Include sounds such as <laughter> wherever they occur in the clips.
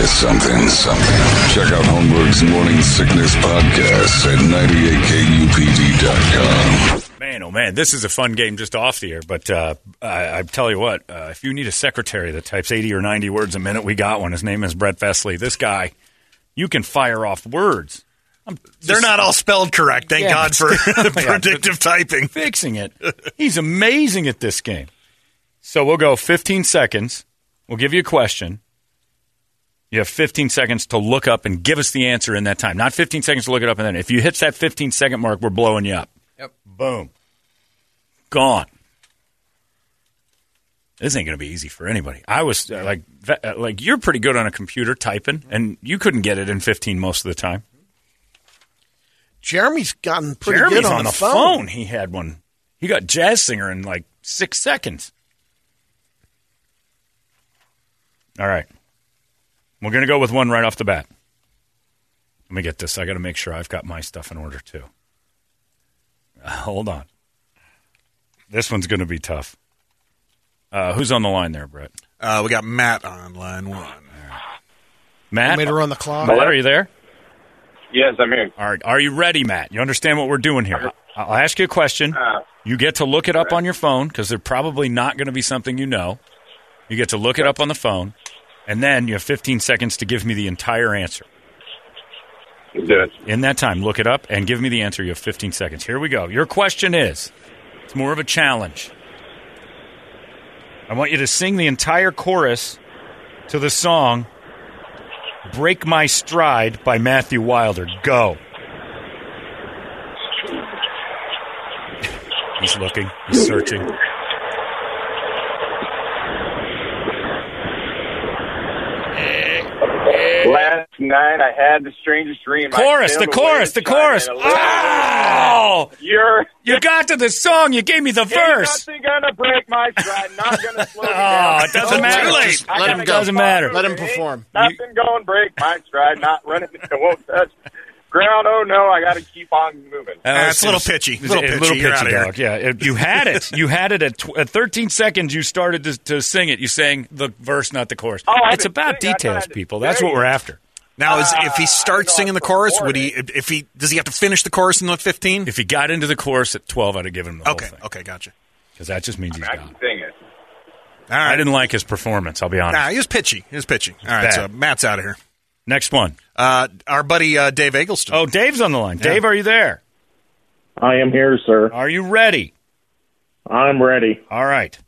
Miss something, something. Check out Holmberg's Morning Sickness Podcast at 98kupd.com. Man, oh man, this is a fun game just off the air. But uh, I, I tell you what, uh, if you need a secretary that types 80 or 90 words a minute, we got one. His name is Brett Vesley. This guy, you can fire off words. They're not all spelled correct. Thank Yeah, God for <laughs> but- <laughs> predictive typing. fixing it. He's amazing at this game. So we'll go 15 seconds. We'll give you a question. You have 15 seconds to look up and give us the answer in that time. Not 15 seconds to look it up and then. If you hit that 15 second mark, we're blowing you up. Yep. Boom. Gone. This ain't going to be easy for anybody. I was uh, like, ve- uh, like you're pretty good on a computer typing, and you couldn't get it in 15 most of the time. Jeremy's gotten pretty Jeremy's good on, the phone. He had one. He got jazz singer in like six seconds. All right. We're going to go with one right off the bat. Let me get this. I got to make sure I've got my stuff in order too. Uh, hold on. This one's going to be tough. Uh, who's on the line there, Brett? Uh, we got Matt on line one. Matt? Want me to run the clock? Matt, are you there? Yes, I'm here. All right. Are you ready, Matt? You understand what we're doing here? I'll ask you a question. Uh, You get to look it up on your phone because they're probably not going to be something you know. You get to look it up on the phone, and then you have 15 seconds to give me the entire answer. let's do it. In that time, look it up and give me the answer. You have 15 seconds. Here we go. Your question is it's more of a challenge. I want you to sing the entire chorus to the song Break My Stride by Matthew Wilder. Go. He's looking, he's searching. Last night I had the strangest dream. I Chorus, the chorus, the chorus. in a little- Oh! You're You got to the song. You gave me the Ain't verse. nothing gonna break my stride. Not gonna slow me <laughs> Oh, down. it doesn't Oh, matter. too late. Just I let him go go. Doesn't matter. Let him Ain't perform. Nothing going to break my stride. Not running. It won't touch ground. Oh no! I got to keep on moving. Uh, it's a little pitchy. It's Little pitchy. You're out of here. dog. Yeah, it- you had it. You had it at, tw- at 13 seconds. You started to, to sing it. You sang the verse, not the chorus. Oh, it's about sing. Details, people. That's what we're after. Now, is, if he Ah, starts singing the chorus, would he? If he does, he have to finish the chorus in the fifteen? If he got into the chorus at 12, I'd have given him the Okay. whole thing. Okay. Gotcha. Because that just means he's I gone. sing it. All right. I didn't like his performance. I'll be honest. Nah, he was pitchy. He was pitchy. All right. bad. So Matt's out of here. Next one. Uh, our buddy uh, Dave Eggleston. Oh, Dave's on the line. Dave, are you there? I am here, sir. Are you ready? I'm ready. All right.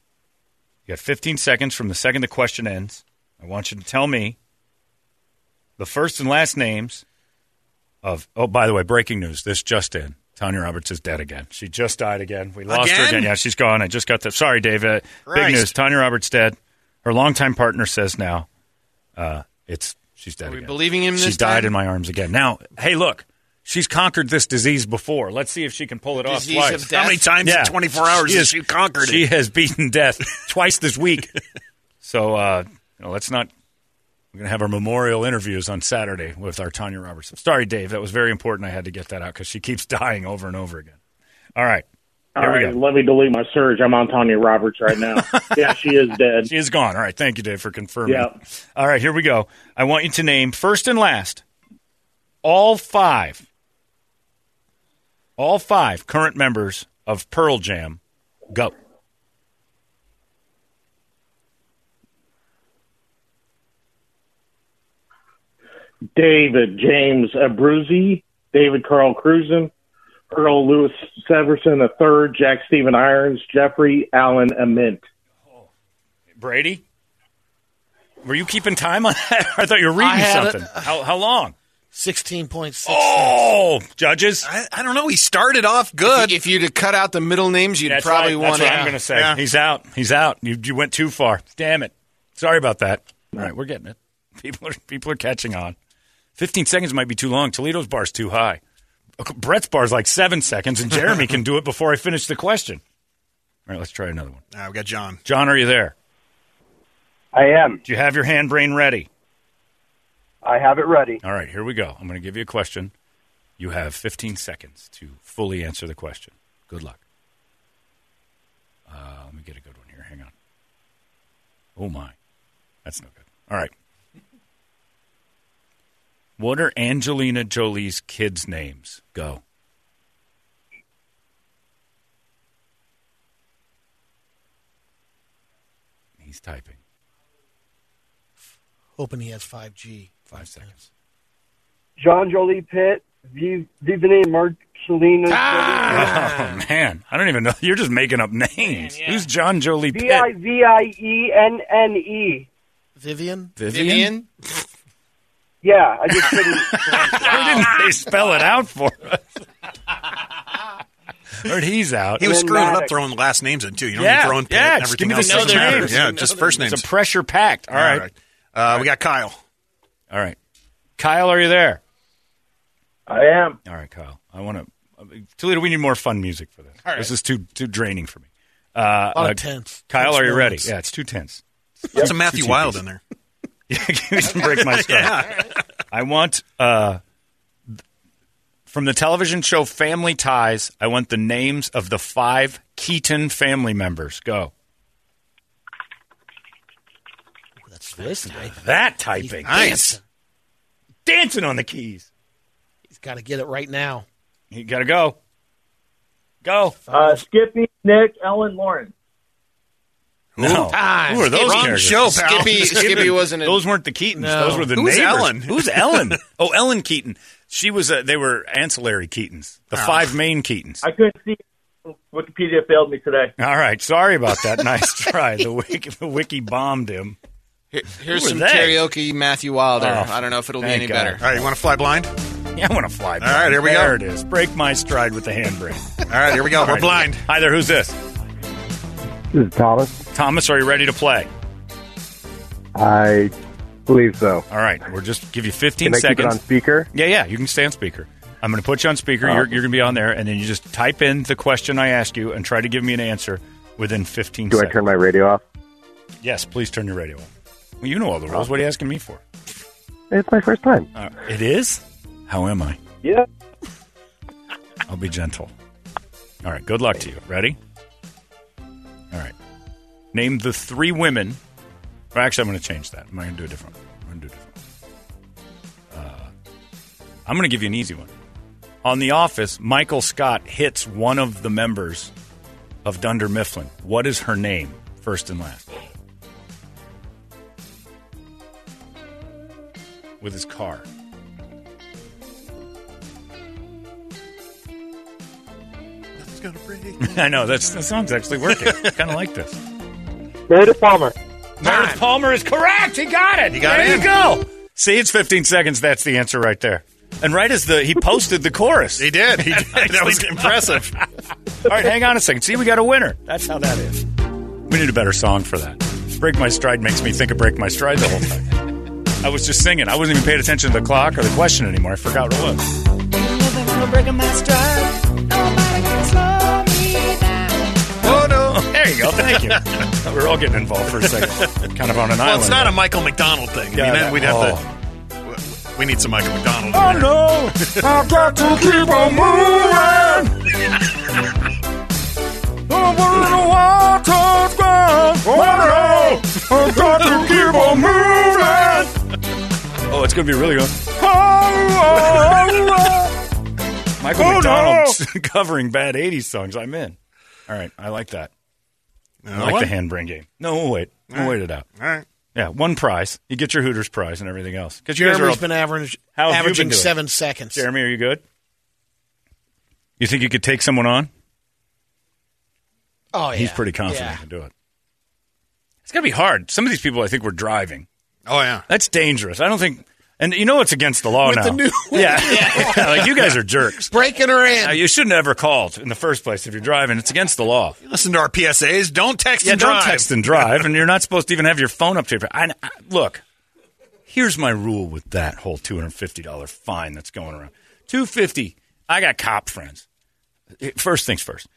You got 15 seconds from the second the question ends. I want you to tell me the first and last names of. Oh, by the way, breaking news. This just in. Tanya Roberts is dead again. She just died again. We lost her Again? again. Yeah, she's gone. I just got the. Sorry, Dave. Uh, big news. Tanya Roberts dead. Her longtime partner says now uh, it's she's dead again. Are we again. believing him She this died time? in my arms again. Now, hey, look. She's conquered this disease before. Let's see if she can pull it off twice. of death? How many times Yeah. in 24 hours She has she conquered She it? She has beaten death twice this week. <laughs> So uh, you know, let's not. We're going to have our memorial interviews on Saturday with our Tanya Roberts. Sorry, Dave. That was very important. I had to get that out because she keeps <laughs> dying over and over again. All right. All right, let me delete my surge. I'm on Tanya Roberts right now. <laughs> yeah, she is dead. She is gone. All right. Thank you, Dave, for confirming. Yeah. All right. Here we go. I want you to name first and last all five, all five current members of Pearl Jam. Go. David James Abbruzzese, David Carl Krusen, Earl Lewis Severson III, Jack Stephen Irons, Jeffrey Allen Ament. Brady? Were you keeping time on that? <laughs> I thought you were reading I had it. something. How, how long? 16.6. Oh, judges. I, I don't know. He started off good. If you'd have cut out the middle names, you'd That's probably right. won That's what it. I'm going to say. Yeah. He's out. He's out. You, you went too far. Damn it. Sorry about that. All right, we're getting it. People are people are catching on. 15 seconds might be too long. Toledo's bar's too high. Brett's bar's like seven seconds, and Jeremy can do it before I finish the question. All right, let's try another one. Ah, we got John. John, are you there? I am. Do you have your hand brain ready? I have it ready. All right, here we go. I'm going to give you a question. You have 15 seconds to fully answer the question. Good luck. Uh, let me get a good one here. Hang on. Oh, my. That's no good. All right. What are Angelina Jolie's kids' names? Go. He's typing. Hoping he has 5G. Five seconds. John Jolie Pitt, Viv- Vivian Marcelina. Ah! Oh, man. I don't even know. You're just making up names. Who's John Jolie V Pitt? I V I E N N E. Vivian? Vivian? Yeah, I just couldn't. <laughs> Why didn't they spell it out for us? <laughs> Heard he's out. He was screwing it up Maddox. throwing last names in too. You don't Yeah, throwing Pitt yeah, and just give everything me else. the doesn't names. Yeah, Know just first names. names. It's a pressure packed. All right. Uh, we got Kyle. All right. Kyle, are you there? I am. All right, Kyle. I want to. Toledo, we need more fun music for this. This is too too draining for me. Uh, A lot uh, of tense. Kyle, tense are you ready? moments. Yeah, it's too tense. Put some Matthew Two Wild in there. Yeah, <laughs> give me some break my stride. I want uh, from the television show Family Ties. I want the names of the five Keaton family members. Go. Ooh, that's fast. That typing, Nice. dancing on the keys. He's got to get it right now. You got to go. Go. Uh, Skippy, Nick, Ellen, Lauren. No. Time. Who are those Wrong characters? show, pal. Skippy, Skippy wasn't in. Those weren't the Keatons. No. Those were the Who's neighbors. Ellen? Who's Ellen? <laughs> oh, Ellen Keaton. She was. Uh, they were ancillary Keatons. The five main Keatons. I couldn't see. Wikipedia failed me today. All right. Sorry about that. <laughs> Nice try. The wiki, the wiki bombed him. Here- here's some they? karaoke Matthew Wilder. Oh, I don't know if it'll be any God. better. All right, you want to fly blind? Yeah, I want to fly. All right, here we go. There it is. Break my stride with the handbrake. All right, here we go. We're blind. Hi there. Who's this? This is Thomas. Thomas, are you ready to play? I believe so. All right. We'll just give you 15 Can I keep it seconds. on speaker? Yeah, yeah. You can stay on speaker. I'm going to put you on speaker. Oh. You're, you're going to be on there, and then you just type in the question I ask you and try to give me an answer within 15 Do I turn my radio off? Yes, please turn your radio off. Well, you know all the rules. What are you asking me for? It's my first time. Uh, it is? How am I? Yeah. I'll be gentle. All right, good luck to you. Ready? All right. Name the three women. Or actually, I'm going to change that. I'm going to do a different one. I'm going to do a different one. Uh, I'm going to give you an easy one. On The Office, Michael Scott hits one of the members of Dunder Mifflin. What is her name, first and last? With his car. Gonna break. <laughs> I know that's that song's actually working. <laughs> kind of like this. Meredith Palmer. Meredith Palmer is correct. He got it. He got there in. you go. See, it's 15 seconds. That's the answer right there. And right as the he posted the chorus. He did. <laughs> He did. that was impressive. All right, hang on a second. See, we got a winner. That's how that is. We need a better song for that. Break My Stride makes me think of Break My Stride the whole time. I was just singing. I wasn't even paying attention to the clock or the question anymore. I forgot what it was. Oh no. There you go. Thank you. <laughs> We're all getting involved for a second. Kind of on an Well, island. it's not a Michael McDonald thing. Yeah, mean, that- we'd have oh. to. We need some Michael McDonald. in Oh there. no! I've got to keep on moving. Over the water's ground. Oh no! I've got to keep on moving. Oh, it's gonna be really good. Oh, oh, oh. Michael Oh, McDonald's <laughs> covering bad '80s songs. I'm in. All right, I like that. I like one? the handbrake game. No, we'll wait. We'll All right. wait it out. All right. Yeah, one prize. You get your Hooters prize and everything else. Because you guys are all, been average, How averaging been seven seconds. Jeremy, are you good? You think you could take someone on? Oh, yeah. He's pretty confident Yeah. he can do it. It's got to be hard. Some of these people, I think, were driving. Oh yeah. That's dangerous. I don't think. And you know it's against the law With now. the new- <laughs> yeah. <laughs> Yeah, like you guys are jerks. Breaking her in. Uh, you shouldn't have ever called in the first place if you're driving. It's against the law. Listen to our PSAs. Don't text Yeah, and don't drive. text and drive, and you're not supposed to even have your phone up to your. I, I, look, here's my rule with that whole two hundred fifty dollar fine that's going around. Two fifty. I got cop friends. First things first,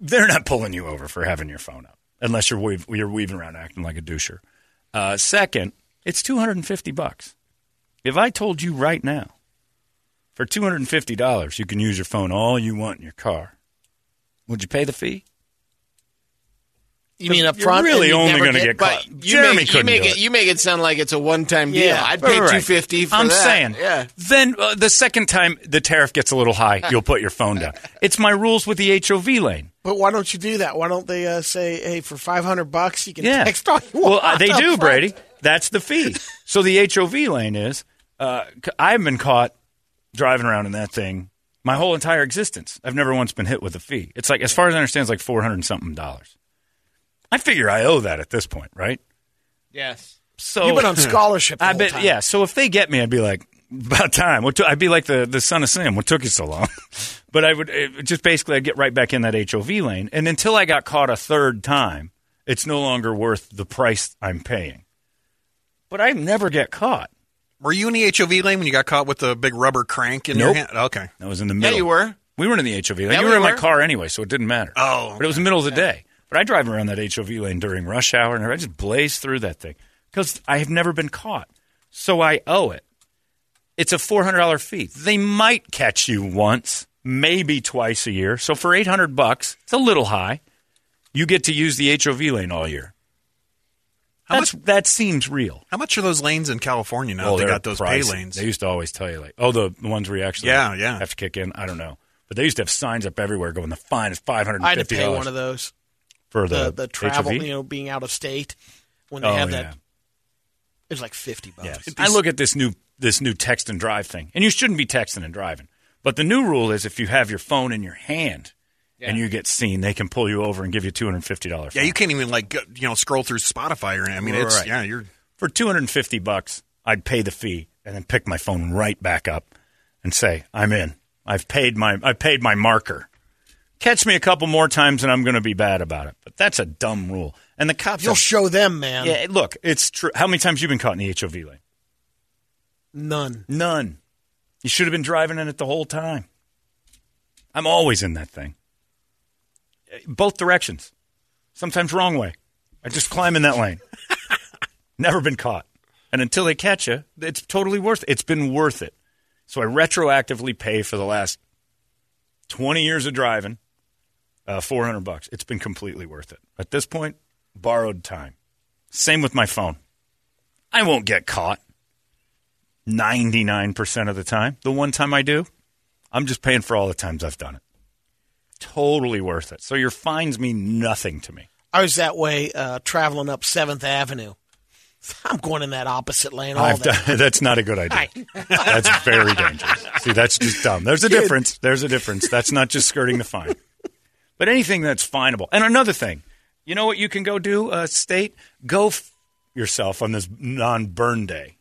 they're not pulling you over for having your phone up unless you're weave, you're weaving around acting like a doucher. Uh, second, it's two hundred and fifty bucks. If I told you right now, for two hundred and fifty dollars, you can use your phone all you want in your car, would you pay the fee? You mean up You're front? really only gonna get- get caught. you Jeremy make, couldn't make do it, it. you make it sound like it's a one time deal. Yeah. I'd pay Right. two fifty for I'm that. saying, yeah. Then uh, the second time the tariff gets a little high, <laughs> you'll put your phone down. It's my rules with the HOV lane. But why don't you do that? Why don't they uh, say, "Hey, for five hundred bucks, you can Yeah. text all you Well, want"? uh, they do, front? Brady. That's the fee. <laughs> So the HOV lane is. Uh, c- I've been caught driving around in that thing my whole entire existence. I've never once been hit with a fee. It's like, as far as I understand, it's like four hundred something dollars. I figure I owe that at this point, right? Yes. So You've been on <laughs> scholarship. The I whole bet, time. yeah. So if they get me, I'd be like, about time. What took I'd be like the, the son of Sam. What took you so long? <laughs> but I would it, just basically I'd get right back in that HOV lane. And until I got caught a third time, it's no longer worth the price I'm paying. But I never get caught. Were you in the HOV lane when you got caught with the big rubber crank in your Nope. hand? Okay. I was in the middle. Yeah, middle. you were. We weren't in the HOV lane. Yeah, you we were in my were. car anyway, so it didn't matter. Oh, But it was the middle of the day. But I drive around that HOV lane during rush hour, and I just blaze through that thing because I have never been caught. So I owe it. It's a $400 fee. They might catch you once, maybe twice a year. So for 800 bucks, it's a little high. You get to use the HOV lane all year. How That's, that seems real. How much are those lanes in California now? Oh, they they're got those pricey. pay lanes. They used to always tell you, like, oh, the, the ones where you actually Yeah, yeah. have to kick in. I don't know. But they used to have signs up everywhere going, the fine is $550 I had to pay one of those. for The the, the travel, HOV? you know, being out of state when they Oh, have yeah. that. It was like fifty bucks. Yes. I look at this new this new text and drive thing, and you shouldn't be texting and driving. But the new rule is if you have your phone in your hand and you get seen, they can pull you over and give you two hundred fifty dollars. yeah, you can't even like you know scroll through Spotify or anything. I mean, it's Right. yeah, you're for two hundred and fifty bucks. I'd pay the fee and then pick my phone right back up and say, "I'm in. I've paid my I've paid my marker." Catch me a couple more times and I'm going to be bad about it. But that's a dumb rule. And the cops You'll have- show them, man. Yeah, look, it's true. How many times you been caught in the HOV lane? None. None. You should have been driving in it the whole time. I'm always in that thing. Both directions. Sometimes wrong way. I just climb in that lane. <laughs> Never been caught. And until they catch you, it's totally worth it. It's been worth it. So I retroactively pay for the last 20 years of driving, uh, 400 bucks. It's been completely worth it. At this point, borrowed time. Same with my phone. I won't get caught. 99% of the time. The one time I do, I'm just paying for all the times I've done it. Totally worth it. So your fines mean nothing to me. I was that way uh, traveling up Seventh Avenue. I'm going in that opposite lane all I've done, <laughs> that's not a good idea. That's very dangerous. See, that's just dumb. There's a difference. There's a difference. That's not just skirting the fine. But anything that's finable. And another thing, you know what you can go do, uh, state? Go f- yourself on this non burn day.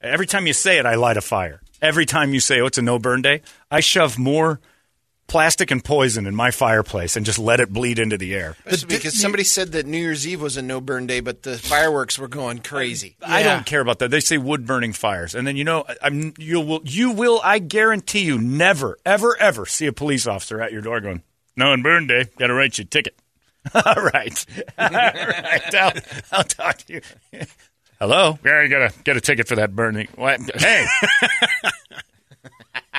Every time you say it, I light a fire. Every time you say, oh, it's a no burn day, I shove more plastic and poison in my fireplace and just let it bleed into the air. That's because somebody said that New Year's Eve was a no burn day, but the fireworks were going crazy. I Yeah. don't care about that. They say wood burning fires, and then you know, I- I'm you will you will. I guarantee you, never, ever, ever see a police officer at your door going, "No, on burn day, got to write you a ticket." <laughs> All right, <laughs> all right. I'll, I'll talk to you. <laughs> Hello. Yeah, you gotta get a ticket for that burning. What? Hey,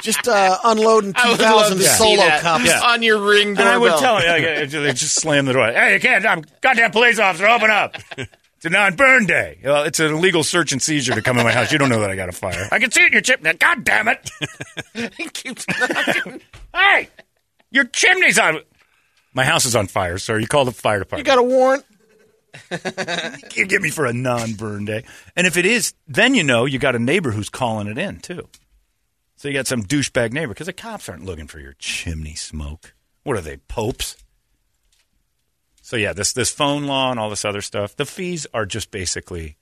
Just uh, unloading 2,000 love to see solo cups. Yeah. <laughs> on your ring doorbell. and. I would tell you, like, they just slam the door. Hey, you can't. I'm goddamn police officer. Open up. It's a non-burn day. Well, it's an illegal search and seizure to come in my house. You don't know that I got a fire. I can see it in your chimney. God damn it! <laughs> He keeps knocking. Hey, your chimney's on. My house is on fire, sir. You call the fire department. You got a warrant? <laughs> you get me for a non-burn day. And if it is, then you know you got a neighbor who's calling it in too. So you got some douchebag neighbor because the cops aren't looking for your chimney smoke. What are they, popes? So yeah, this this phone law and all this other stuff. The fees are just basically,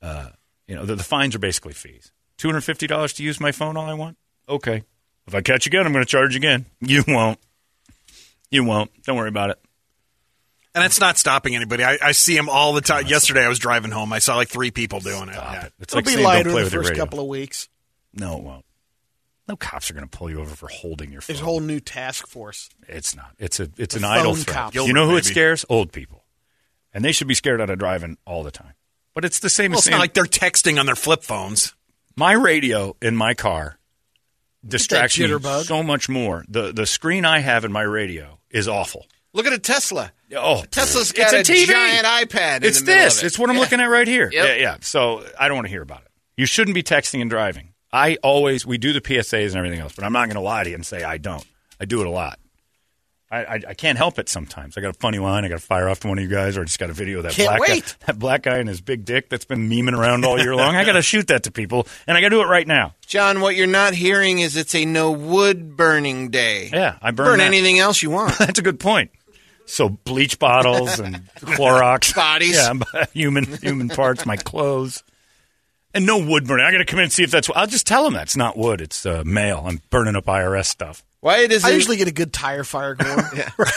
uh, you know, the, the fines are basically fees. Two hundred fifty dollars to use my phone all I want. Okay, if I catch you again, I'm going to charge you again. You won't. You won't. Don't worry about it. And it's not stopping anybody. I, I see them all the time. Yesterday, I was driving home. I saw like three people doing it. Yeah. It's It'll like be saying lighter don't the first couple of weeks. No, it won't. No cops are going to pull you over for holding your phone. There's a whole new task force. It's not. It's a it's The an idle phone threat. cops. you know who it scares? Old people, and they should be scared out of driving all the time. But it's the same Well, as it's saying not like they're texting on their flip phones. my radio in my car distracts me so much more. The the screen I have in my radio is awful. Look at a Tesla. Oh, Tesla's it's got a a, TV. giant iPad. In It's the this. Of it. It's what I'm Yeah. looking at right here. Yep. Yeah, yeah. So I don't want to hear about it. You shouldn't be texting and driving. I always we do the PSAs and everything else, but I'm not going to lie to you and say I don't. I do it a lot. I, I, I can't help it sometimes. I got a funny line. I got to fire off to one of you guys, or I just got a video of that Can't black guy, wait. that black guy and his big dick that's been memeing around all year long. I got to shoot that to people, and I got to do it right now. John, what you're not hearing is it's a no wood burning day. Yeah, I burn, Burn that. anything else you want. <laughs> That's a good point. So bleach bottles and Clorox <laughs> Bodies. yeah, <laughs> human human parts, my clothes, and no wood burning. I got to come in and see if that's. I'll just tell them that's not wood. It's uh, mail. I'm burning up IRS stuff. Why does I it, usually get a good tire fire going. <laughs> <laughs>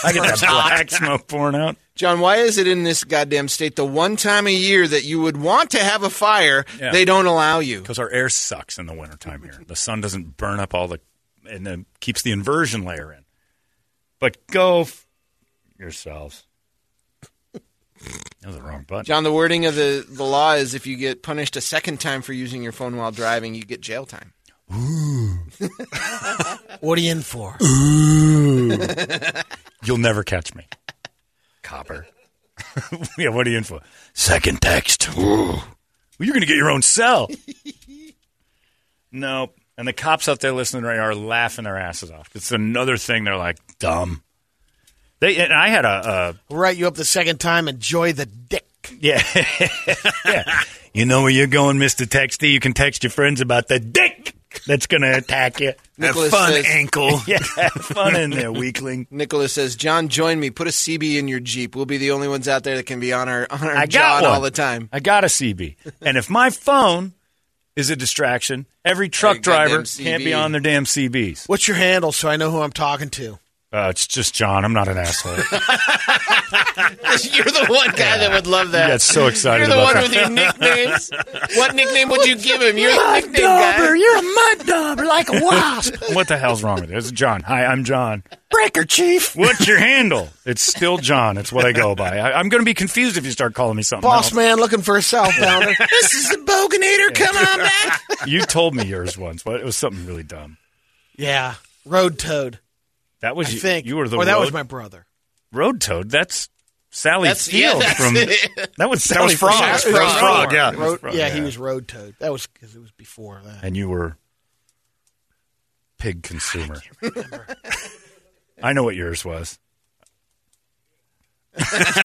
I get that black smoke pouring out. John? Why is it in this goddamn state the one time a year that you would want to have a fire, Yeah. they don't allow you? Because our air sucks in the wintertime here. The sun doesn't burn up all the, and then keeps the inversion layer in. But go f- yourselves. That was the wrong button. John, the wording of the, the law is if you get punished a second time for using your phone while driving, you get jail time. what are you in for? You'll never catch me. Copper. <laughs> yeah, what are you in for? Second text. Ooh. Well, you're going to get your own cell. <laughs> nope. And the cops out there listening right now are laughing their asses off. It's another thing they're like, dumb. They and I had a, We'll write you up the second time. Enjoy the dick. yeah. <laughs> yeah. You know where you're going, Mr. Texty? You can text your friends about the dick that's going to attack you. Nicholas Fun says, ankle. <laughs> Yeah, have fun in there, weakling. <laughs> Nicholas says, John, join me. Put a CB in your Jeep. We'll be the only ones out there that can be on our on our I got John one all the time. I got a CB. and if my phone is a distraction, every truck driver can't be on their damn CBs. What's your handle so I know who I'm talking to? Uh, it's just John. I'm not an asshole. <laughs> You're the one guy that would love that. You got so excited You're the about one that. with your nicknames. what nickname would you give him? You're the nickname guy. You're a mud dauber like a <laughs> wasp. what the hell's wrong with it? It's John. Hi, I'm John. Breaker chief. What's your handle? It's still John. It's what I go by. I, I'm going to be confused if you start calling me something Boss else. man looking for a southbounder. <laughs> This is the Boganator. Come on back. You told me yours once, but it was something really dumb. yeah. Road toad. That was I you, think. you were the or that was my brother. road toad. That's Sally That's- yeah, Field that's from. it. That was <laughs> That was Sally Frog. Field. That was Frog, yeah. That was Road, Frog, yeah, he was road toad. That was because it was before that. and you were pig consumer. I <laughs> know what yours was. <laughs>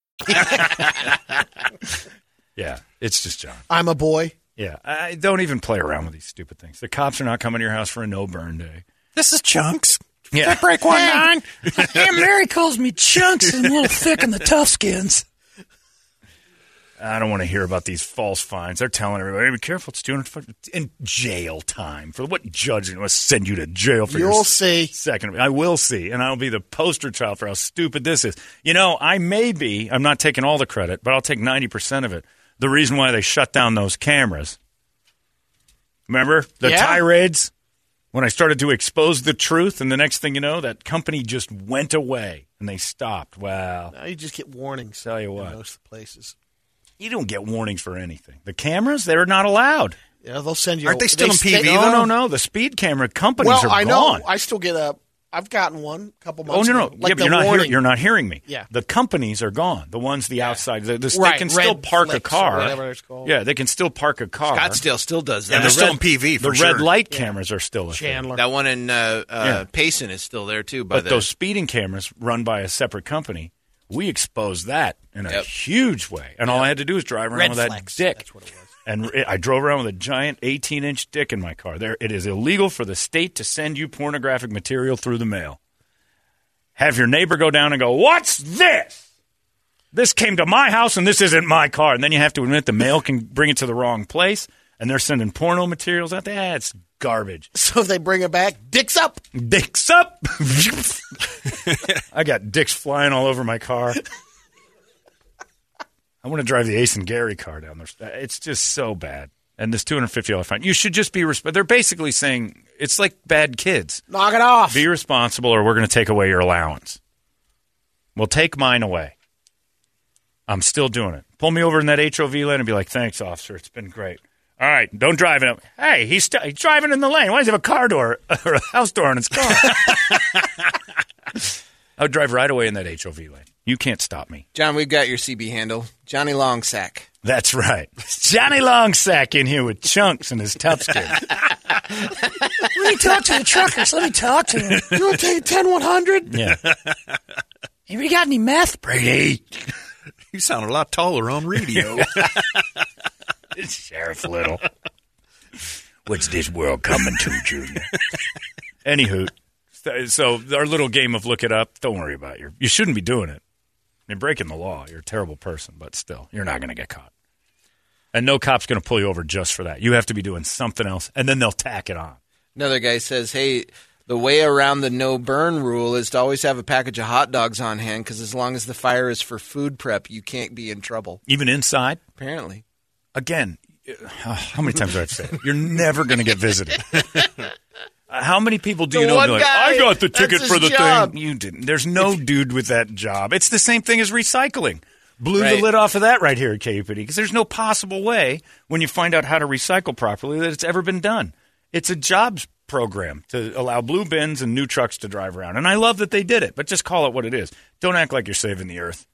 <laughs> Yeah, it's just John. I'm a boy. Yeah, I don't even play around with these stupid things. The cops are not coming to your house for a no burn day. This is Chunks. Yeah, Break one nine. <laughs> yeah, Mary calls me chunks and a little thick in the tough skins. I don't want to hear about these false fines. They're telling everybody, "Be careful, it's two hundred in jail time for what judge is going to send you to jail for your You'll see. second. I will see, and I'll be the poster child for how stupid this is. You know, I may be. I'm not taking all the credit, but I'll take ninety percent of it. The reason why they shut down those cameras. Remember the Yeah. tirades when I started to expose the truth, and the next thing you know, that company just went away and they stopped. Wow. Now you just get warnings. Tell you in what. most places. You don't get warnings for anything. The cameras, they're not allowed. Yeah, they'll send you. Aren't they still in stay- PV, No, though? no, no. The speed camera companies Well, are I gone. know. I still get a. I've gotten one a couple Oh no no! ago. yeah, but you're not hear, you're not hearing me. Yeah. the companies are gone. The ones the outside. The, the, Right, they can still park a car. whatever it's called. Yeah, they can still park a car. Scottsdale still does that. And they're the still red- in PV for the sure. red light cameras are still a thing. Chandler. That one in uh, uh, Yeah. Payson is still there too. By But the those speeding cameras run by a separate company. We exposed that in a Yep. huge way, and all I had to do was drive around Red with that flex. dick. That's what it was. And it- I drove around with a giant 18 inch dick in my car. There, it is illegal for the state to send you pornographic material through the mail. Have your neighbor go down and go, "What's this? This came to my house, and this isn't my car." And then you have to admit the mail can bring it to the wrong place, and they're sending porno materials out there. That's garbage. So if they bring it back, dicks up. Dicks up. <laughs> I got dicks flying all over my car. I want to drive the Ace and Gary car down there. It's just so bad. And this two hundred fifty dollar fine. You should just be. Resp- they're basically saying it's like bad kids. Knock it off. Be responsible, or we're going to take away your allowance. Well, take mine away. I'm still doing it. Pull me over in that HOV lane and be like, "Thanks, officer. It's been great." All right, don't drive it. Hey, he's, st- he's driving in the lane. Why does he have a car door <laughs> or a house door on his car? <laughs> I would drive right away in that HOV lane. You can't stop me. John, we've got your CB handle, Johnny Longsack. That's right. It's Johnny Longsack in here with chunks and his tough skin. <laughs> Let me talk to the truckers. Let me talk to them. You want to take a 10 100? Yeah. <laughs> Have you got any meth? Brady. You sound a lot taller on radio. <laughs> Sheriff Little. What's this world coming to, Junior? Anywho, so our little game of look it up. Don't worry about it. You shouldn't be doing it. You're breaking the law. You're a terrible person, but still, you're not going to get caught. And no cop's going to pull you over just for that. You have to be doing something else, and then they'll tack it on. Another guy says, "Hey, the way around the no burn rule is to always have a package of hot dogs on hand because as long as the fire is for food prep, you can't be in trouble." Even inside. Apparently, Again, <sighs> how many times do I have to say it? You're never going to get visited. <laughs> Uh, How many people do The you know? like, I got the ticket for the job." thing. You didn't. There's no dude with that job. It's the same thing as recycling. Blew the lid off of that right here at KUPD because there's no possible way when you find out how to recycle properly that it's ever been done. It's a jobs program to allow blue bins and new trucks to drive around. And I love that they did it, but just call it what it is. Don't act like you're saving the earth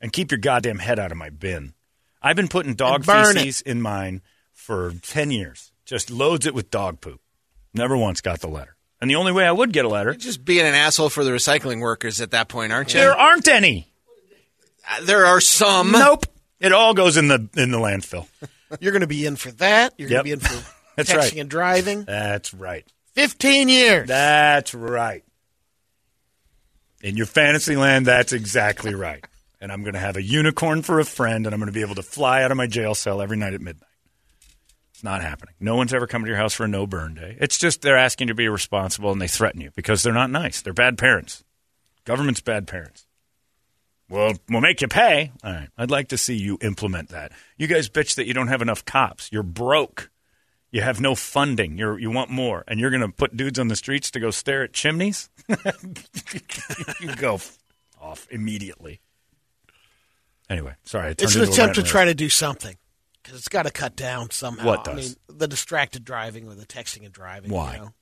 and keep your goddamn head out of my bin. I've been putting dog burn it. feces in mine for 10 years. Just loads it with dog poop. Never once got the letter. And the only way I would get a letter, just being an asshole for the recycling workers at that point, aren't you? there aren't any. Uh, there are some. Nope. It all goes in the in the landfill. <laughs> You're going to be in for that. You're Yep. going to be in for <laughs> That's texting right. and driving. That's right. 15 years. That's right. In your fantasy land, that's exactly right. And I'm going to have a unicorn for a friend, and I'm going to be able to fly out of my jail cell every night at midnight. It's not happening. No one's ever come to your house for a no burn day. It's just they're asking you to be responsible, and they threaten you because they're not nice. They're bad parents. Government's bad parents. Well, we'll make you pay. All right. I'd like to see you implement that. You guys bitch that you don't have enough cops. You're broke. You have no funding. You're, you want more. And you're going to put dudes on the streets to go stare at chimneys? <laughs> you go off immediately. Anyway, sorry. I It's an attempt to try to do something because it's got to cut down somehow. What does? I mean, the distracted driving or the texting and driving. you Why? know.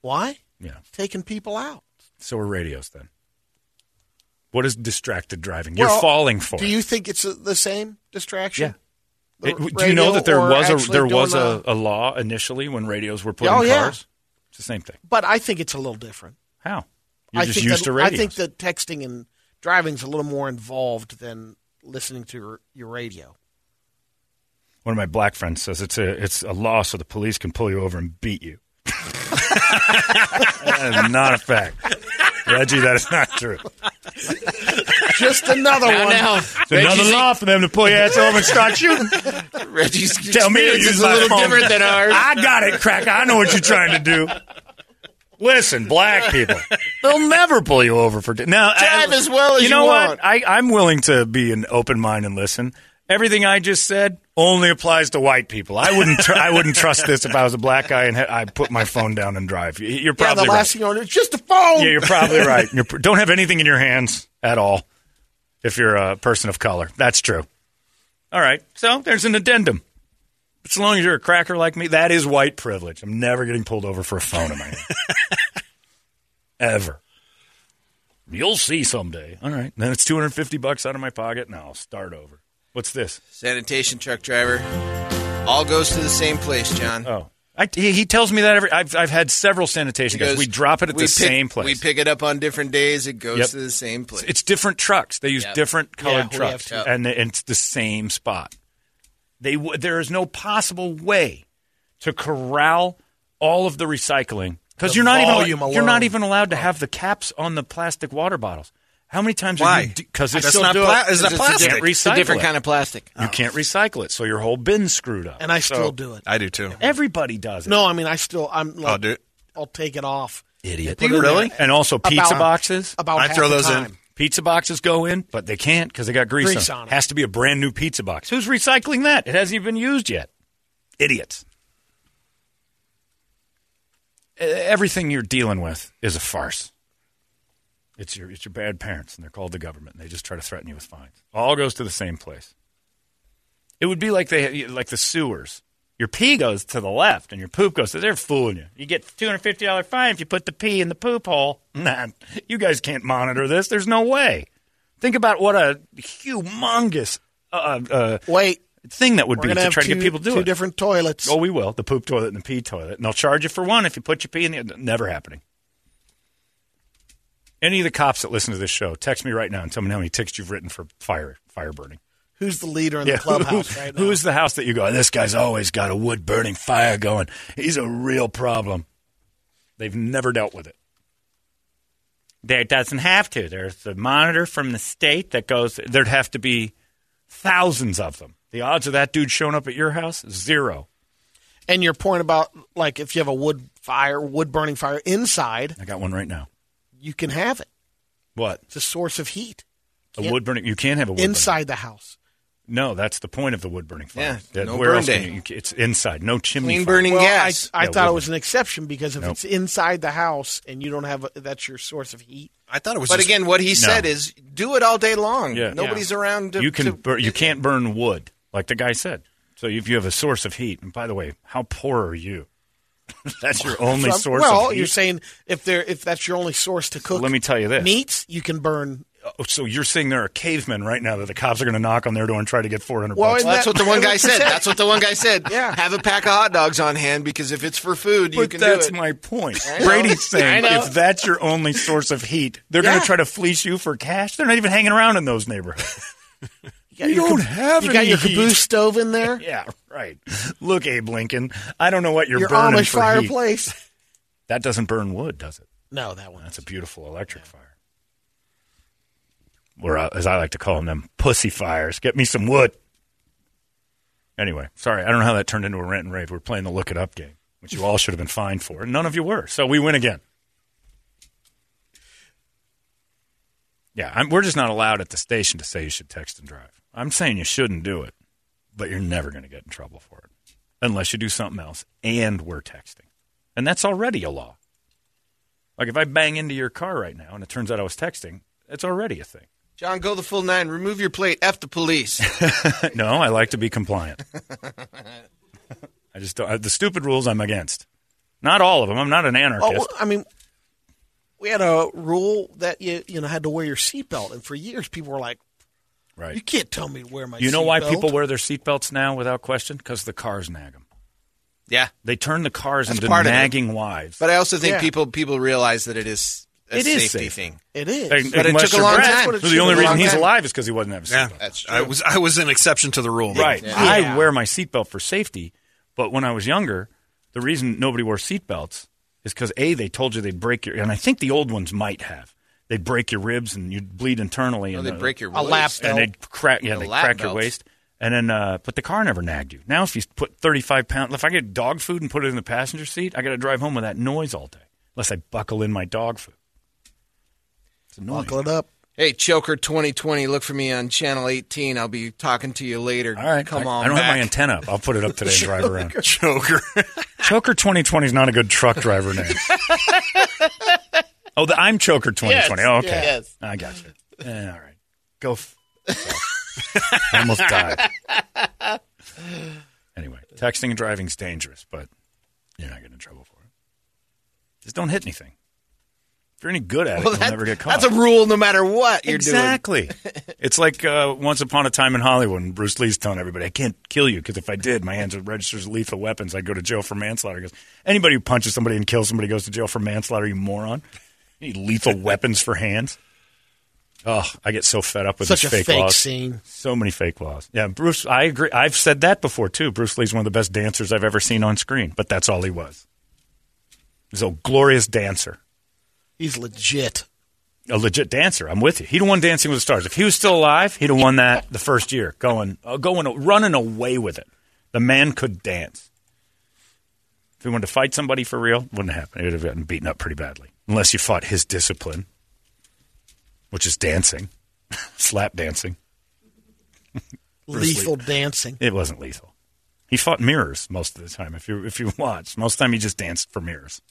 Why? Yeah. Taking people out. So are radios then. What is distracted driving? You're falling for Do it. you think it's a, the same distraction? Yeah. The It- do you know that there was a there was a, a law initially when radios were put Oh, in yeah. cars? It's the same thing. But I think it's a little different. How? You're I just think used that, to radios. I think that texting and driving is a little more involved than listening to your, your radio. One of my black friends says it's a it's a law so the police can pull you over and beat you. <laughs> that is not a fact. Reggie, that is not true. Just another Now, one. now, It's another Reggie's- law for them to pull your ass over and start shooting. Reggie's Tell me to experience use is a little phone. different than ours. I got it, crack. I know what you're trying to do. Listen, black people, they'll never pull you over for now. Drive I- as well as you you know want. what? I, I'm willing to be an open mind and listen. Everything I just said only applies to white people. I wouldn't. Tr- I wouldn't trust this if I was a black guy and I put my phone down and drive. You're Yeah, probably the right. last thing you want it's just a phone. Yeah, you're probably right. You don't have anything in your hands at all if you're a person of color. That's true. All right. So there's an addendum. As long as you're a cracker like me, that is white privilege. I'm never getting pulled over for a phone in my hand. <laughs> Ever. You'll see someday. All right. Then it's 250 bucks out of my pocket. Now I'll start over. What's this? Sanitation truck driver. All goes to the same place, John. Oh. I, he, he tells me that every. I've, I've had several sanitation guys. We drop it at the pick- same place. We pick it up on different days. It goes Yep. to the same place. It's different trucks. They use Yep. different colored Yeah, we have trucks, to. and it's the same spot. They w- there is no possible way to corral all of the recycling because you're not even you're not even allowed to have the caps on the plastic water bottles. How many times are Why? you? Because That's it's not do pla- it. is that It's a plastic? different It's a different recycle kind of plastic. You can't recycle it, so your whole bin's screwed up. And I So still do it. I do too. Everybody does it. No, I mean I still I'm like I'll do it. I'll take it off. idiot. Put it in really? And also pizza About- boxes. About I half throw the those in. time. Pizza boxes go in, but they can't because they got grease, Grease on. on it. it. Has to be a brand new pizza box. Who's recycling that? It hasn't even been used yet. Idiots. Everything you're dealing with is a farce. It's your it's your bad parents, and they're called the government. And they just try to threaten you with fines. All goes to the same place. It would be like they like the sewers. Your pee goes to the left, and your poop goes to. They're fooling you. You get two hundred fifty dollar fine if you put the pee in the poop hole. <laughs> Nah, you guys can't monitor this. There's no way. Think about what a humongous uh, uh, Wait, thing that would be gonna try two, to get people to do two it. different toilets. Oh, we will. The poop toilet and the pee toilet. And they'll charge you for one if you put your pee in the never happening. Any of the cops that listen to this show, text me right now and tell me how many tickets you've written for fire fire burning. Who's the leader in Yeah, the clubhouse who- right now? Who's the house that you go, this guy's always got a wood burning fire going. He's a real problem. They've never dealt with it. There doesn't have to. There's the monitor from the state that goes, there'd have to be thousands of them. The odds of that dude showing up at your house, zero. and your point about like if you have a wood fire, wood burning fire inside, I got one right now. You can have it. What? It's a source of heat A Can't- wood burning? You can't have a wood burning. inside the house. No, that's the point of the wood burning fire. Yeah, no where burn else can day. you, it's inside, no chimney. Clean fire. burning Well, gas. I, I Yeah, thought it wood was an exception because if Nope. it's inside the house and you don't have a, that's your source of heat. I thought it was. but just- again, what he said No. is do it all day long. Yeah. Nobody's around to. you can to- bur- you can't burn wood like the guy said. So if you have a source of heat, and by the way, how poor are you? <laughs> that's your only From- source. well, of heat. you're saying if there if that's your only source to cook Let me tell you this. meats, you can burn. Uh, oh, so you're saying there are cavemen right now that the cops are going to knock on their door and try to get 400 Well, bucks? Well, that's that- what the one guy <laughs> said. That's what the one guy said. <laughs> Yeah. Have a pack of hot dogs on hand because if it's for food, you But can that's do it. my point. Brady's saying if that's your only source of heat, they're going to try to fleece you for cash. They're not even hanging around in those neighborhoods. You, You don't cab- have You got your heat. caboose stove in there. <laughs> yeah, right. Look, Abe Lincoln, I don't know what you're your burning Amish for heat. fireplace. <laughs> That doesn't burn wood, does it? No, that one. That's a beautiful electric fire. Or, uh, as I like to call them, pussy fires. Get me some wood. Anyway, sorry, I don't know how that turned into a rant and rave. We're playing the look it up game, which you all should have been fined for, and none of you were. So we win again. Yeah, I'm, we're just not allowed at the station to say you should text and drive. I'm saying you shouldn't do it, but you're never going to get in trouble for it unless you do something else and we're texting. And that's already a law. Like if I bang into your car right now and it turns out I was texting, it's already a thing. John, go the full nine. Remove your plate. F the police. <laughs> no, I like to be compliant. I just don't, the stupid rules I'm against. Not all of them. I'm not an Oh, anarchist. well, I mean, we had a rule that you you know had to wear your seatbelt, and for years people were like, right. "You can't tell me to wear my." You know why seatbelt." people wear their seatbelts now without question? Because the cars nag them. yeah, They turn the cars That's into part of it. nagging wives. but I also think Yeah. people people realize that it is a It is safety safe. thing. It is. And- But it took a long Brad, time. That's what it The only reason he's time. alive is because he wasn't having a Yeah. That's true. I was I was an exception to the rule. Right. Yeah. I wear my seatbelt for safety, but when I was younger, the reason nobody wore seatbelts is because a they told you they'd break your, and I think the old ones might have. They'd break your ribs and you'd bleed internally. No, and they the- break your A lap waist. belt. and they'd crack. Yeah, they lap crack your waist. And then, uh, but the car never nagged you. Now, if you put thirty-five pounds, if I get dog food and put it in the passenger seat, I got to drive home with that noise all day, unless I buckle in my dog food. It's annoying. Buckle it up. Hey, Choker 2020, look for me on Channel 18. I'll be talking to you later. All right, Come I, on I don't back. have my antenna up. I'll put it up today and <laughs> drive around. Choker. Choker 2020 is not a good truck driver name. <laughs> oh, the, I'm Choker 2020. Yes, oh, okay. yes. I got you. Eh, all right. Go. F- <laughs> I almost died. Anyway, texting and driving is dangerous, but you're not getting in trouble for it. Just don't hit anything. If you're any good at it, Well, you'll that- never get caught. That's a rule no matter what you're doing. exactly. <laughs> it's like uh, Once Upon a Time in Hollywood, Bruce Lee's telling everybody, "I can't kill you because if I did, my hands would register as lethal weapons. I'd go to jail for manslaughter." He goes, "Anybody who punches somebody and kills somebody goes to jail for manslaughter. You moron! Need lethal weapons for hands." Oh, I get so fed up with Such these a fake, fake laws. scene. So many fake laws. Yeah, Bruce. I agree. I've said that before too. Bruce Lee's one of the best dancers I've ever seen on screen, but that's all he was. He's a glorious dancer He's legit. a legit dancer. I'm with you. He'd have won Dancing with the Stars. If he was still alive, he'd have won that the first year, going, uh, going, running away with it. The man could dance. If he wanted to fight somebody for real, wouldn't happen. He would have gotten beaten up pretty badly, unless you fought his discipline, which is dancing, <laughs> slap dancing. <laughs> Lethal Lee. dancing. It wasn't lethal. He fought mirrors most of the time. If you if you watch, most of the time he just danced for mirrors.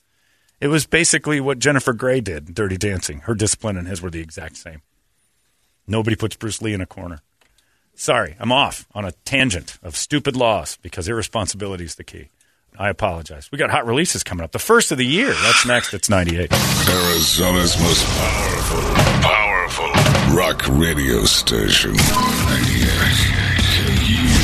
It was basically what Jennifer Grey did, in Dirty Dancing. Her discipline and his were the exact same. Nobody puts Bruce Lee in a corner. Sorry, I'm off on a tangent of stupid laws because irresponsibility is the key. I apologize. We got hot releases coming up. The first of the year. That's next. It's 98. Arizona's most powerful, powerful rock radio station. 98 KU.